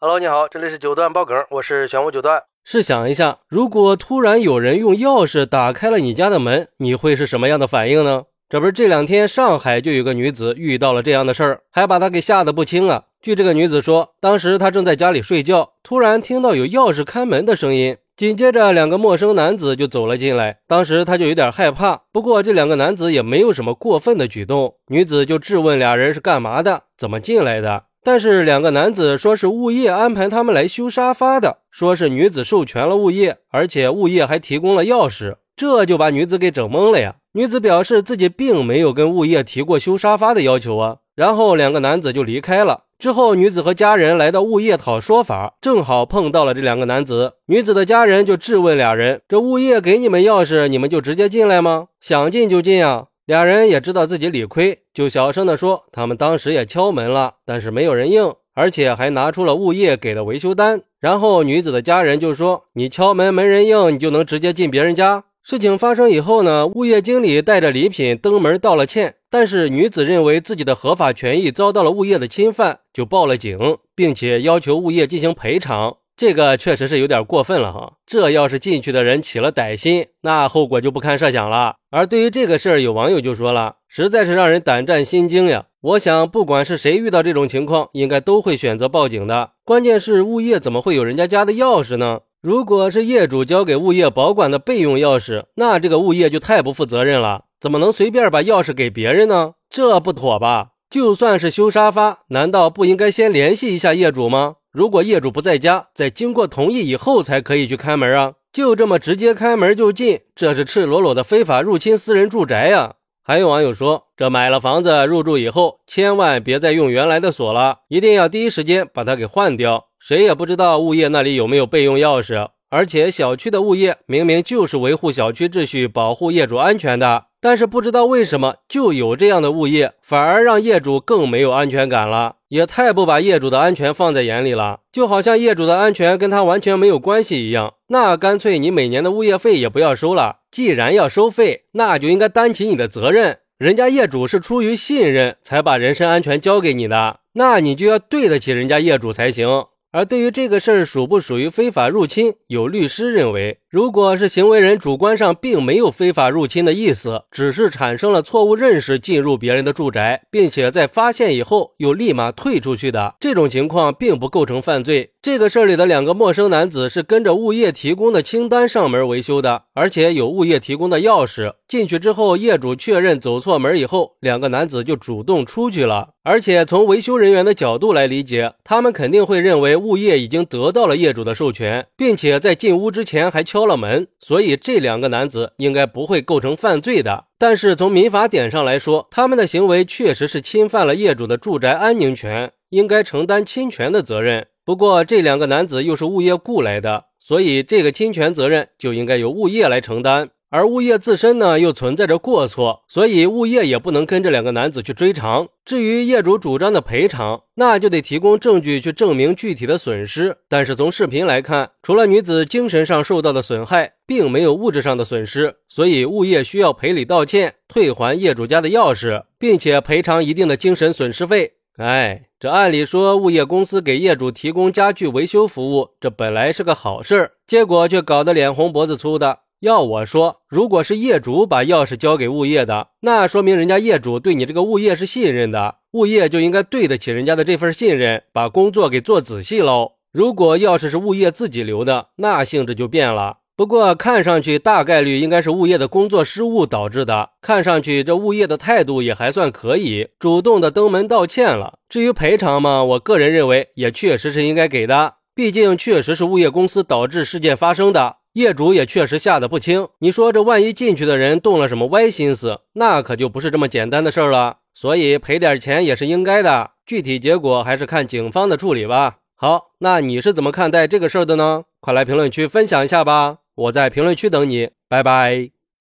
Hello，你好，这里是九段爆梗，我是玄武九段。试想一下，如果突然有人用钥匙打开了你家的门，你会是什么样的反应呢？这不是这两天上海就有个女子遇到了这样的事儿，还把她给吓得不轻啊。据这个女子说，当时她正在家里睡觉，突然听到有钥匙开门的声音，紧接着两个陌生男子就走了进来。当时她就有点害怕，不过这两个男子也没有什么过分的举动，女子就质问俩人是干嘛的，怎么进来的。但是两个男子说是物业安排他们来修沙发的，说是女子授权了物业，而且物业还提供了钥匙，这就把女子给整懵了呀。女子表示自己并没有跟物业提过修沙发的要求啊。然后两个男子就离开了。之后女子和家人来到物业讨说法，正好碰到了这两个男子。女子的家人就质问俩人：“这物业给你们钥匙，你们就直接进来吗？想进就进啊？”俩人也知道自己理亏，就小声的说：“他们当时也敲门了，但是没有人应，而且还拿出了物业给的维修单。”然后女子的家人就说：“你敲门没人应，你就能直接进别人家？”事情发生以后呢，物业经理带着礼品登门道了歉，但是女子认为自己的合法权益遭到了物业的侵犯，就报了警，并且要求物业进行赔偿。这个确实是有点过分了哈，这要是进去的人起了歹心，那后果就不堪设想了。而对于这个事儿，有网友就说了，实在是让人胆战心惊呀。我想，不管是谁遇到这种情况，应该都会选择报警的。关键是物业怎么会有人家家的钥匙呢？如果是业主交给物业保管的备用钥匙，那这个物业就太不负责任了，怎么能随便把钥匙给别人呢？这不妥吧？就算是修沙发，难道不应该先联系一下业主吗？如果业主不在家，在经过同意以后才可以去开门啊！就这么直接开门就进，这是赤裸裸的非法入侵私人住宅呀！还有网友说，这买了房子入住以后，千万别再用原来的锁了，一定要第一时间把它给换掉。谁也不知道物业那里有没有备用钥匙，而且小区的物业明明就是维护小区秩序、保护业主安全的。但是不知道为什么就有这样的物业，反而让业主更没有安全感了，也太不把业主的安全放在眼里了，就好像业主的安全跟他完全没有关系一样。那干脆你每年的物业费也不要收了，既然要收费，那就应该担起你的责任。人家业主是出于信任才把人身安全交给你的，那你就要对得起人家业主才行。而对于这个事儿属不属于非法入侵，有律师认为，如果是行为人主观上并没有非法入侵的意思，只是产生了错误认识进入别人的住宅，并且在发现以后又立马退出去的这种情况，并不构成犯罪。这个事儿里的两个陌生男子是跟着物业提供的清单上门维修的，而且有物业提供的钥匙。进去之后，业主确认走错门以后，两个男子就主动出去了。而且从维修人员的角度来理解，他们肯定会认为物业已经得到了业主的授权，并且在进屋之前还敲敲了门，所以这两个男子应该不会构成犯罪的。但是从民法典上来说，他们的行为确实是侵犯了业主的住宅安宁权，应该承担侵权的责任。不过这两个男子又是物业雇来的，所以这个侵权责任就应该由物业来承担。而物业自身呢，又存在着过错，所以物业也不能跟这两个男子去追偿。至于业主主张的赔偿，那就得提供证据去证明具体的损失。但是从视频来看，除了女子精神上受到的损害，并没有物质上的损失，所以物业需要赔礼道歉，退还业主家的钥匙，并且赔偿一定的精神损失费。哎，这按理说物业公司给业主提供家具维修服务，这本来是个好事儿，结果却搞得脸红脖子粗的。要我说，如果是业主把钥匙交给物业的，那说明人家业主对你这个物业是信任的，物业就应该对得起人家的这份信任，把工作给做仔细喽。如果钥匙是物业自己留的，那性质就变了。不过看上去大概率应该是物业的工作失误导致的。看上去这物业的态度也还算可以，主动的登门道歉了。至于赔偿嘛，我个人认为也确实是应该给的，毕竟确实是物业公司导致事件发生的。业主也确实吓得不轻，你说这万一进去的人动了什么歪心思，那可就不是这么简单的事儿了。所以赔点钱也是应该的，具体结果还是看警方的处理吧。好，那你是怎么看待这个事儿的呢？快来评论区分享一下吧，我在评论区等你，拜拜。